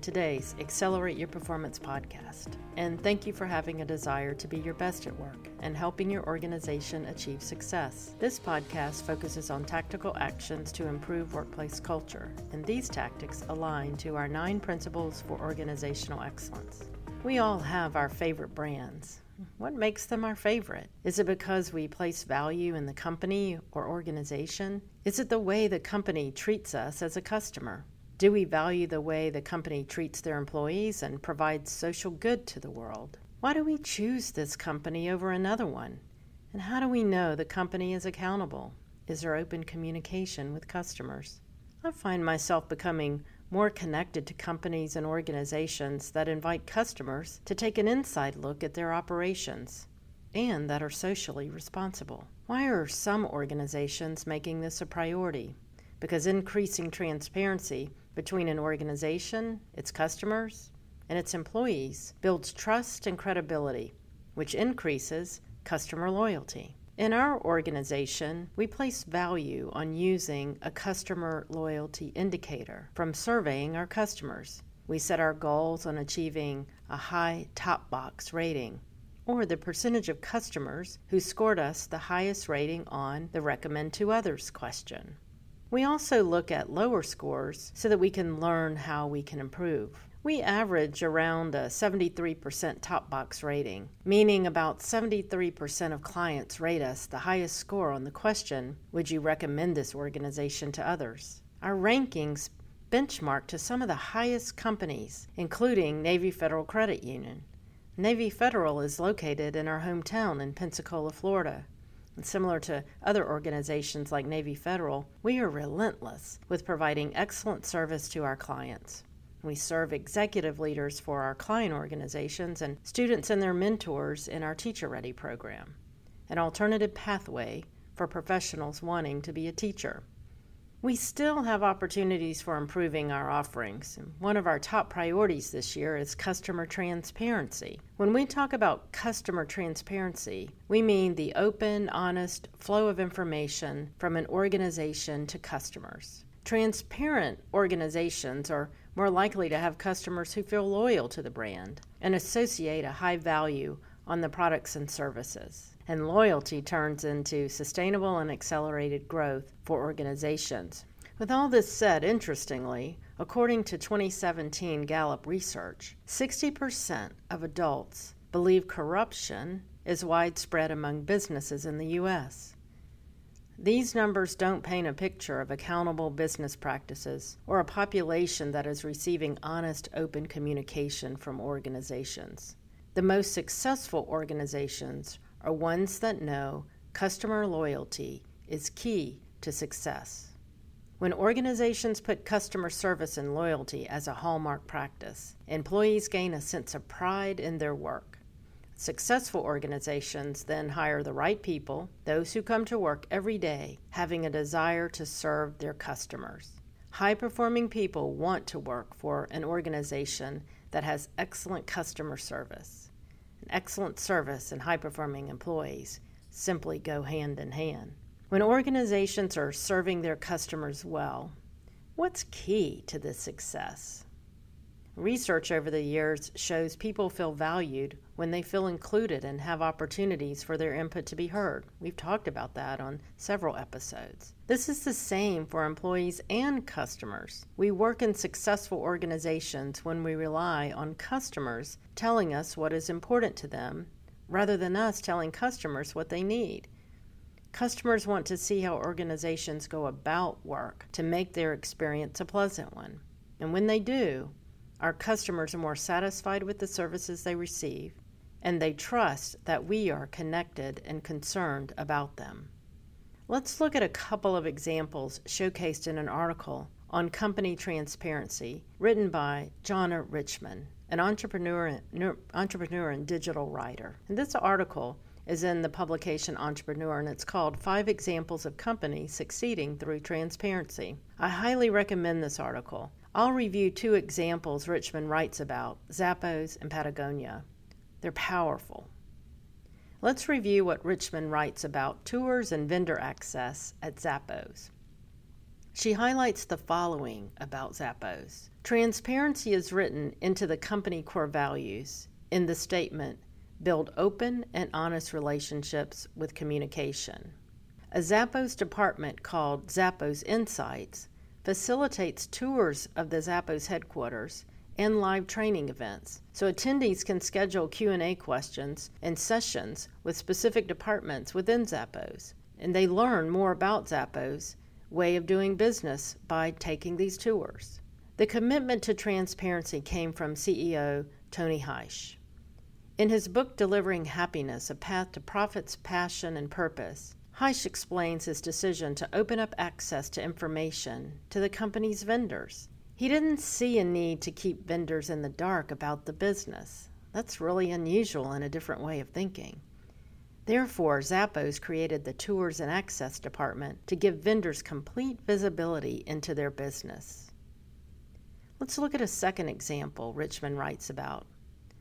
today's Accelerate Your Performance podcast. And thank you for having a desire to be your best at work and helping your organization achieve success. This podcast focuses on tactical actions to improve workplace culture, and these tactics align to our nine principles for organizational excellence. We all have our favorite brands. What makes them our favorite? Is it because we place value in the company or organization? Is it the way the company treats us as a customer? Do we value the way the company treats their employees and provides social good to the world? Why do we choose this company over another one? And how do we know the company is accountable? Is there open communication with customers? I find myself becoming more connected to companies and organizations that invite customers to take an inside look at their operations and that are socially responsible. Why are some organizations making this a priority? Because increasing transparency between an organization, its customers, and its employees builds trust and credibility, which increases customer loyalty. In our organization, we place value on using a customer loyalty indicator from surveying our customers. We set our goals on achieving a high top box rating, or the percentage of customers who scored us the highest rating on the recommend to others question. We also look at lower scores so that we can learn how we can improve. We average around a 73% top box rating, meaning about 73% of clients rate us the highest score on the question Would you recommend this organization to others? Our rankings benchmark to some of the highest companies, including Navy Federal Credit Union. Navy Federal is located in our hometown in Pensacola, Florida. Similar to other organizations like Navy Federal, we are relentless with providing excellent service to our clients. We serve executive leaders for our client organizations and students and their mentors in our Teacher Ready program, an alternative pathway for professionals wanting to be a teacher. We still have opportunities for improving our offerings. One of our top priorities this year is customer transparency. When we talk about customer transparency, we mean the open, honest flow of information from an organization to customers. Transparent organizations are more likely to have customers who feel loyal to the brand and associate a high value on the products and services and loyalty turns into sustainable and accelerated growth for organizations. With all this said, interestingly, according to 2017 Gallup research, 60% of adults believe corruption is widespread among businesses in the U.S. These numbers don't paint a picture of accountable business practices or a population that is receiving honest, open communication from organizations. The most successful organizations are ones that know customer loyalty is key to success. When organizations put customer service and loyalty as a hallmark practice, employees gain a sense of pride in their work. Successful organizations then hire the right people, those who come to work every day having a desire to serve their customers. High performing people want to work for an organization that has excellent customer service excellent service and high performing employees simply go hand in hand. When organizations are serving their customers well, what's key to this success? Research over the years shows people feel valued when they feel included and have opportunities for their input to be heard. We've talked about that on several episodes. This is the same for employees and customers. We work in successful organizations when we rely on customers telling us what is important to them rather than us telling customers what they need. Customers want to see how organizations go about work to make their experience a pleasant one. And when they do, our customers are more satisfied with the services they receive, and they trust that we are connected and concerned about them. Let's look at a couple of examples showcased in an article on company transparency written by Jonna Richman, an entrepreneur, entrepreneur and digital writer. And this article is in the publication Entrepreneur, and it's called Five Examples of Companies Succeeding Through Transparency. I highly recommend this article. I'll review two examples Richmond writes about Zappos and Patagonia. They're powerful. Let's review what Richmond writes about tours and vendor access at Zappos. She highlights the following about Zappos. Transparency is written into the company core values in the statement build open and honest relationships with communication. A Zappos department called Zappos Insights facilitates tours of the Zappos headquarters and live training events. So attendees can schedule q&a questions and sessions with specific departments within zappos and they learn more about zappos way of doing business by taking these tours. The commitment to transparency came from ceo tony Hsieh in his book delivering happiness a path to profits passion and purpose Hsieh explains his decision to open up access to information to the company's vendors he didn't see a need to keep vendors in the dark about the business. That's really unusual in a different way of thinking. Therefore, Zappos created the Tours and Access Department to give vendors complete visibility into their business. Let's look at a second example Richmond writes about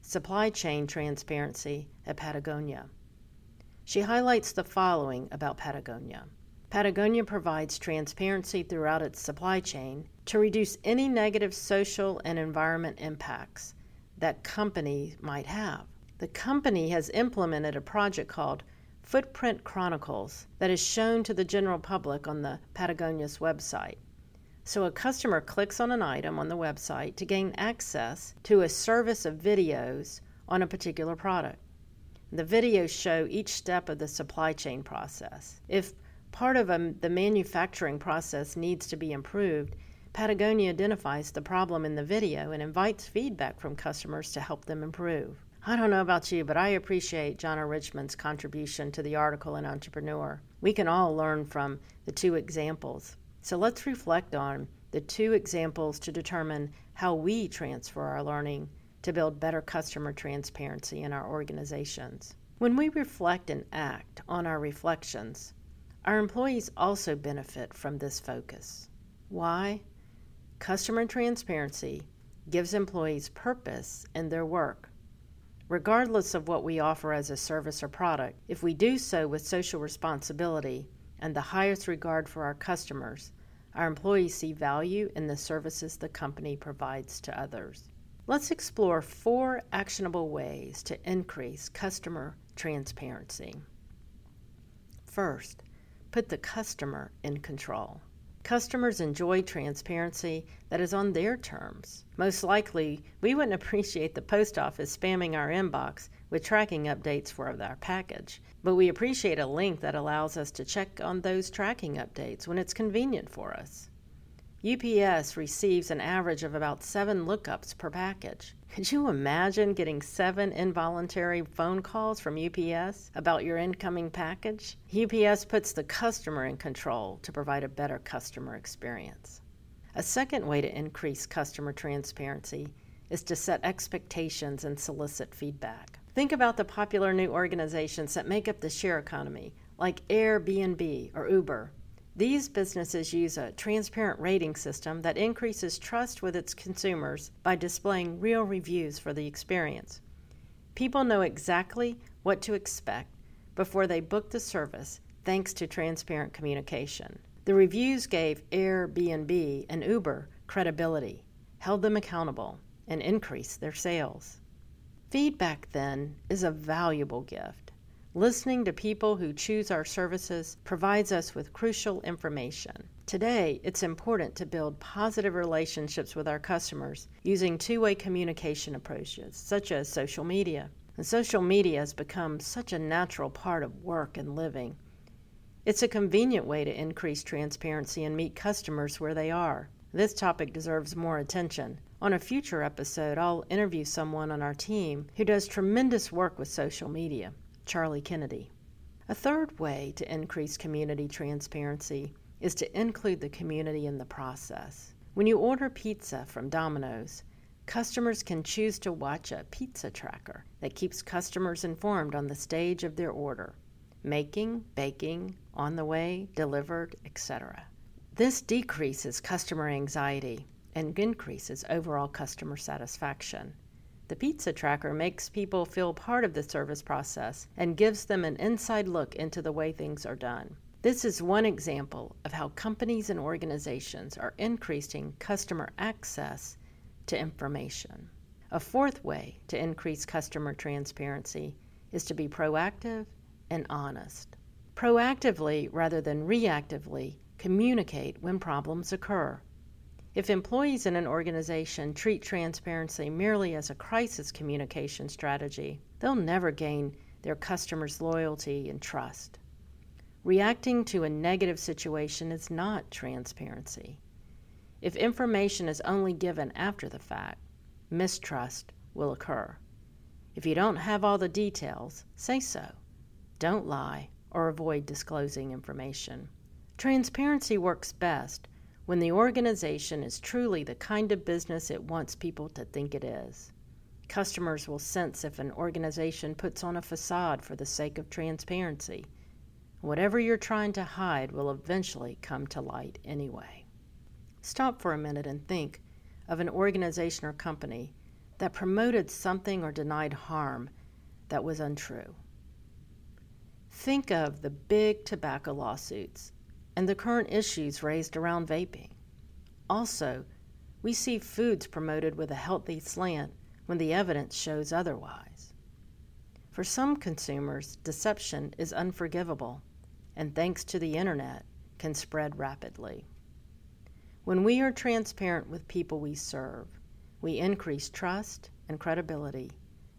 supply chain transparency at Patagonia. She highlights the following about Patagonia. Patagonia provides transparency throughout its supply chain to reduce any negative social and environment impacts that company might have. The company has implemented a project called Footprint Chronicles that is shown to the general public on the Patagonia's website. So a customer clicks on an item on the website to gain access to a service of videos on a particular product. The videos show each step of the supply chain process. If part of a, the manufacturing process needs to be improved, Patagonia identifies the problem in the video and invites feedback from customers to help them improve. I don't know about you, but I appreciate Jonna Richmond's contribution to the article in Entrepreneur. We can all learn from the two examples. So let's reflect on the two examples to determine how we transfer our learning to build better customer transparency in our organizations. When we reflect and act on our reflections, our employees also benefit from this focus. Why? Customer transparency gives employees purpose in their work. Regardless of what we offer as a service or product, if we do so with social responsibility and the highest regard for our customers, our employees see value in the services the company provides to others. Let's explore four actionable ways to increase customer transparency. First, put the customer in control. Customers enjoy transparency that is on their terms. Most likely, we wouldn't appreciate the post office spamming our inbox with tracking updates for our package, but we appreciate a link that allows us to check on those tracking updates when it's convenient for us. UPS receives an average of about seven lookups per package. Could you imagine getting seven involuntary phone calls from UPS about your incoming package? UPS puts the customer in control to provide a better customer experience. A second way to increase customer transparency is to set expectations and solicit feedback. Think about the popular new organizations that make up the share economy, like Airbnb or Uber. These businesses use a transparent rating system that increases trust with its consumers by displaying real reviews for the experience. People know exactly what to expect before they book the service thanks to transparent communication. The reviews gave Airbnb and Uber credibility, held them accountable, and increased their sales. Feedback, then, is a valuable gift. Listening to people who choose our services provides us with crucial information. Today, it's important to build positive relationships with our customers using two way communication approaches, such as social media. And social media has become such a natural part of work and living. It's a convenient way to increase transparency and meet customers where they are. This topic deserves more attention. On a future episode, I'll interview someone on our team who does tremendous work with social media. Charlie Kennedy. A third way to increase community transparency is to include the community in the process. When you order pizza from Domino's, customers can choose to watch a pizza tracker that keeps customers informed on the stage of their order making, baking, on the way, delivered, etc. This decreases customer anxiety and increases overall customer satisfaction. The pizza tracker makes people feel part of the service process and gives them an inside look into the way things are done. This is one example of how companies and organizations are increasing customer access to information. A fourth way to increase customer transparency is to be proactive and honest. Proactively rather than reactively communicate when problems occur. If employees in an organization treat transparency merely as a crisis communication strategy, they'll never gain their customers' loyalty and trust. Reacting to a negative situation is not transparency. If information is only given after the fact, mistrust will occur. If you don't have all the details, say so. Don't lie or avoid disclosing information. Transparency works best when the organization is truly the kind of business it wants people to think it is. Customers will sense if an organization puts on a facade for the sake of transparency Whatever you're trying to hide will eventually come to light anyway. Stop for a minute and think of an organization or company that promoted something or denied harm that was untrue. Think of the big tobacco lawsuits and the current issues raised around vaping. Also, we see foods promoted with a healthy slant when the evidence shows otherwise. For some consumers, deception is unforgivable and thanks to the internet, can spread rapidly. When we are transparent with people we serve, we increase trust and credibility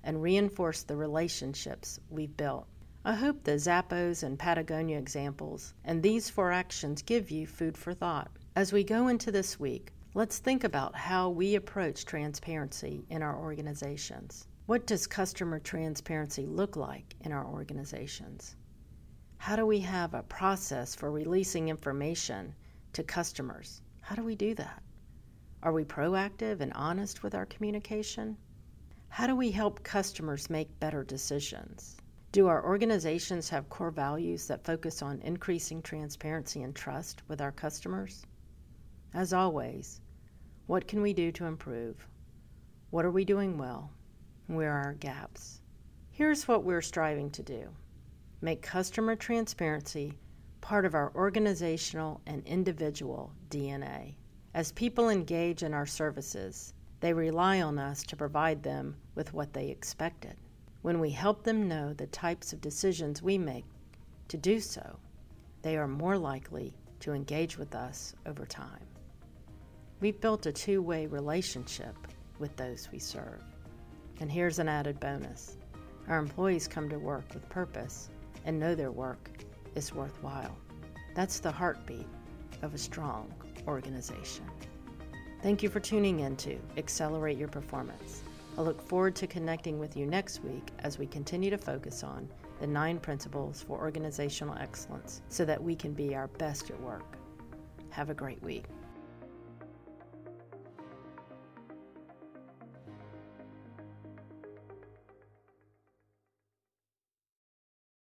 and reinforce the relationships we've built. I hope the Zappos and Patagonia examples and these four actions give you food for thought. As we go into this week, let's think about how we approach transparency in our organizations. What does customer transparency look like in our organizations? How do we have a process for releasing information to customers? How do we do that? Are we proactive and honest with our communication? How do we help customers make better decisions? Do our organizations have core values that focus on increasing transparency and trust with our customers? As always, what can we do to improve? What are we doing well? Where are our gaps? Here's what we're striving to do make customer transparency part of our organizational and individual DNA. As people engage in our services, they rely on us to provide them with what they expected. When we help them know the types of decisions we make to do so, they are more likely to engage with us over time. We've built a two way relationship with those we serve. And here's an added bonus our employees come to work with purpose and know their work is worthwhile. That's the heartbeat of a strong organization. Thank you for tuning in to Accelerate Your Performance. I look forward to connecting with you next week as we continue to focus on the nine principles for organizational excellence so that we can be our best at work. Have a great week.